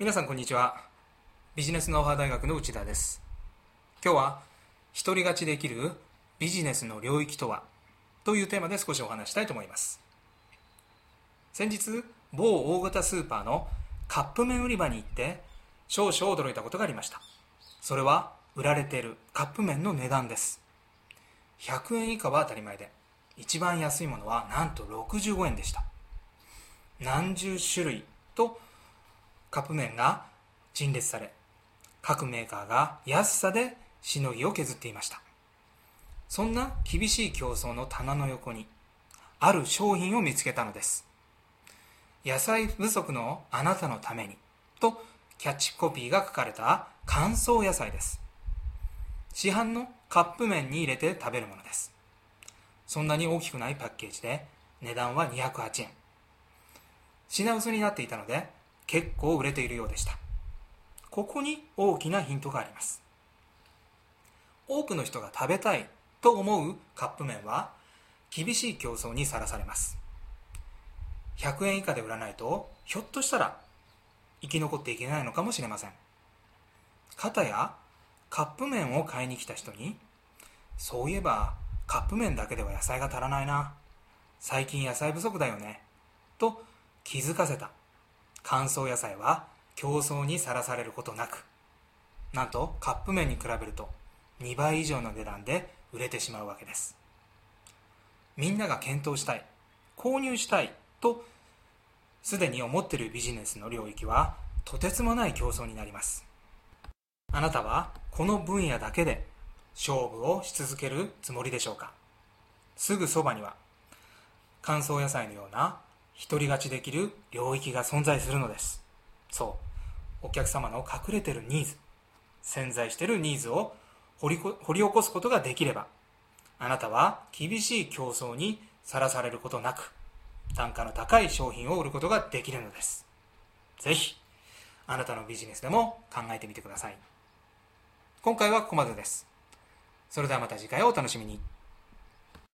皆さんこんにちは。ビジネスノウハウ大学の内田です。今日は独り勝ちできるビジネスの領域とはというテーマで少しお話したいと思います。先日某大型スーパーのカップ麺売り場に行って少々驚いたことがありました。それは売られているカップ麺の値段です。100円以下は当たり前で一番安いものはなんと65円でした。何十種類とカップ麺が陳列され各メーカーが安さでしのぎを削っていました。そんな厳しい競争の棚の横にある商品を見つけたのです。野菜不足のあなたのためにとキャッチコピーが書かれた乾燥野菜です。市販のカップ麺に入れて食べるものです。そんなに大きくないパッケージで値段は208円。品薄になっていたので結構売れているようでした。ここに大きなヒントがあります。多くの人が食べたいと思うカップ麺は厳しい競争にさらされます。100円以下で売らないとひょっとしたら生き残っていけないのかもしれません。かたやカップ麺を買いに来た人にそういえばカップ麺だけでは野菜が足らないな。最近野菜不足だよね。と気づかせた。乾燥野菜は競争にさらされることなくなんとカップ麺に比べると2倍以上の値段で売れてしまうわけです。みんなが検討したい購入したいとすでに思ってるビジネスの領域はとてつもない競争になります。あなたはこの分野だけで勝負をし続けるつもりでしょうか？すぐそばには乾燥野菜のような独り勝ちできる領域が存在するのです。そう。お客様の隠れてるニーズ。潜在してるニーズを掘り掘り起こすことができればあなたは厳しい競争にさらされることなく単価の高い商品を売ることができるのです。ぜひあなたのビジネスでも考えてみてください。今回はここまでです。それではまた次回をお楽しみに。